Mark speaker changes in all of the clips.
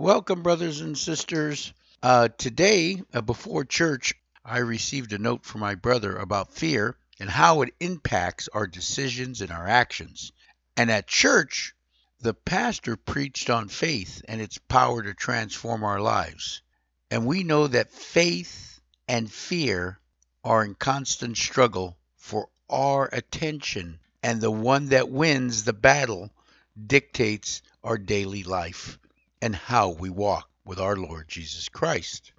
Speaker 1: Welcome, brothers and sisters. Uh, today, uh, before church, I received a note from my brother about fear and how it impacts our decisions and our actions. And at church, the pastor preached on faith and its power to transform our lives. And we know that faith and fear are in constant struggle for our attention, and the one that wins the battle dictates our daily life and how we walk with our Lord Jesus Christ.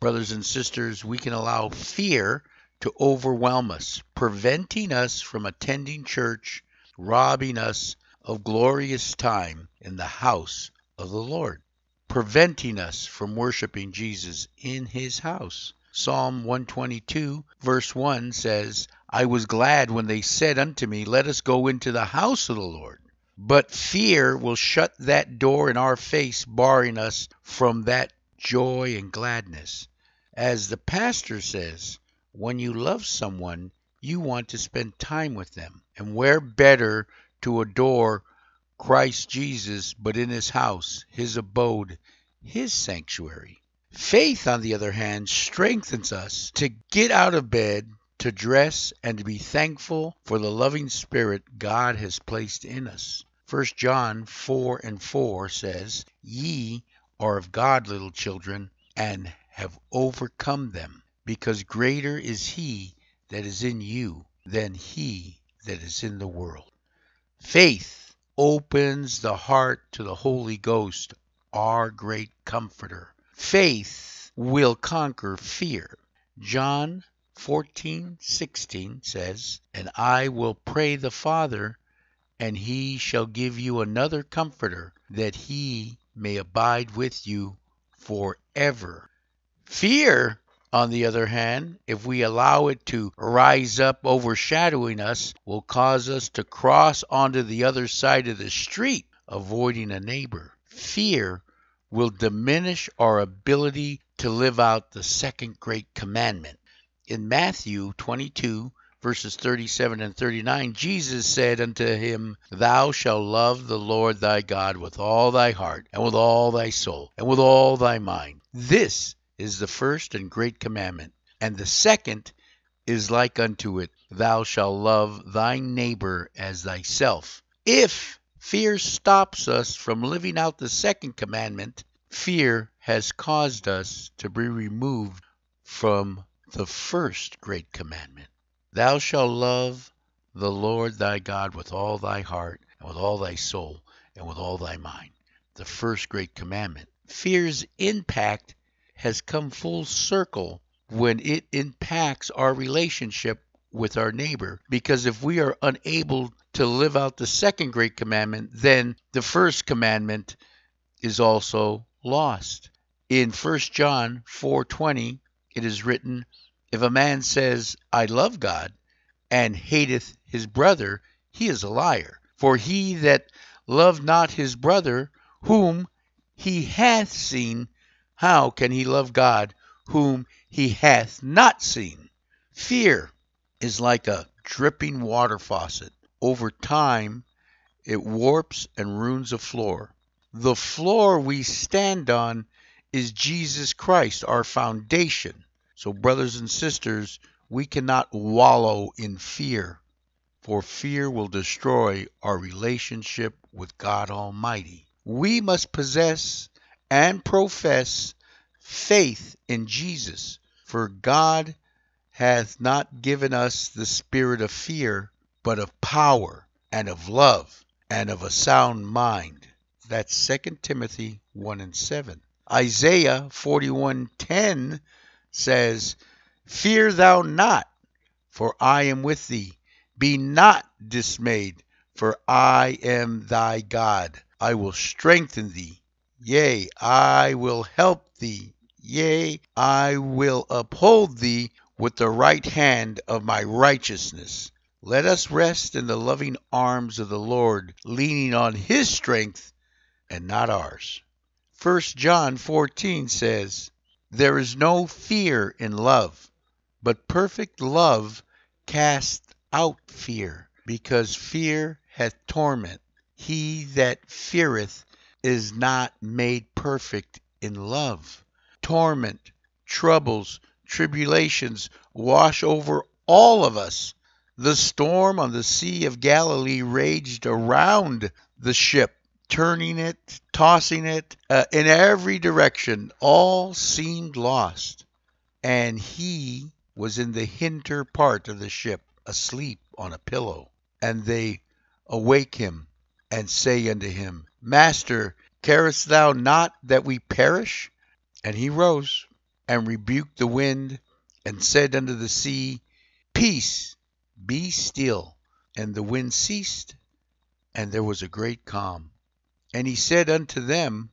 Speaker 1: Brothers and sisters, we can allow fear to overwhelm us, preventing us from attending church, robbing us of glorious time in the house of the Lord, preventing us from worshiping Jesus in his house. Psalm 122, verse 1 says, I was glad when they said unto me, Let us go into the house of the Lord. But fear will shut that door in our face, barring us from that joy and gladness. As the pastor says, when you love someone, you want to spend time with them. And where better to adore Christ Jesus, but in his house, his abode, his sanctuary? Faith, on the other hand, strengthens us to get out of bed, to dress, and to be thankful for the loving spirit God has placed in us. 1 John 4 and 4 says, Ye are of God, little children, and have overcome them, because greater is he that is in you than he that is in the world. Faith opens the heart to the Holy Ghost, our great comforter. Faith will conquer fear. John 14:16 says, "And I will pray the Father, and he shall give you another comforter, that he may abide with you forever. Fear, on the other hand, if we allow it to rise up overshadowing us, will cause us to cross onto the other side of the street, avoiding a neighbor. Fear will diminish our ability to live out the second great commandment. In Matthew 22, verses 37 and 39, Jesus said unto him, Thou shalt love the Lord thy God with all thy heart, and with all thy soul, and with all thy mind. This is the first and great commandment. And the second is like unto it, Thou shalt love thy neighbor as thyself. If fear stops us from living out the second commandment, fear has caused us to be removed from the first great commandment. Thou shalt love the Lord thy God with all thy heart, and with all thy soul, and with all thy mind. The first great commandment. Fear's impact has come full circle when it impacts our relationship with our neighbor. Because if we are unable to live out the second great commandment, then the first commandment is also lost. In 1 John 4:20 it is written, if a man says, I love God, and hateth his brother, he is a liar. For he that loved not his brother, whom he hath seen, how can he love God, whom he hath not seen? Fear is like a dripping water faucet. Over time, it warps and ruins a floor. The floor we stand on is Jesus Christ, our foundation. So, brothers and sisters, we cannot wallow in fear, for fear will destroy our relationship with God Almighty. We must possess and profess faith in Jesus, for God hath not given us the spirit of fear, but of power and of love and of a sound mind. That's 2 Timothy 1 and 7. Isaiah 41:10 says, Fear thou not, for I am with thee. Be not dismayed, for I am thy God. I will strengthen thee. Yea, I will help thee. Yea, I will uphold thee with the right hand of my righteousness. Let us rest in the loving arms of the Lord, leaning on his strength and not ours. 1 John 14 says, there is no fear in love, but perfect love casts out fear, because fear hath torment. He that feareth is not made perfect in love. Torment, troubles, tribulations wash over all of us. The storm on the Sea of Galilee raged around the ship turning it, tossing it uh, in every direction, all seemed lost. And he was in the hinder part of the ship, asleep on a pillow. And they awake him and say unto him, Master, carest thou not that we perish? And he rose and rebuked the wind and said unto the sea, Peace, be still. And the wind ceased, and there was a great calm. And he said unto them,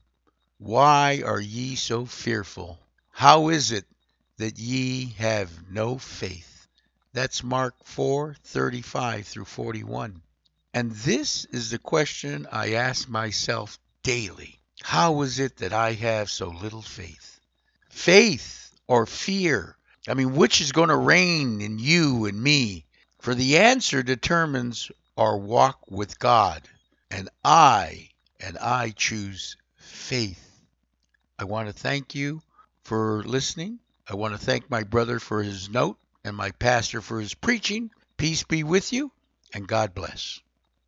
Speaker 1: Why are ye so fearful? How is it that ye have no faith? That's Mark 4:35 through 41. And this is the question I ask myself daily. How is it that I have so little faith? Faith or fear? I mean, which is going to reign in you and me? For the answer determines our walk with God. And I and I choose faith. I want to thank you for listening. I want to thank my brother for his note and my pastor for his preaching. Peace be with you, and God bless.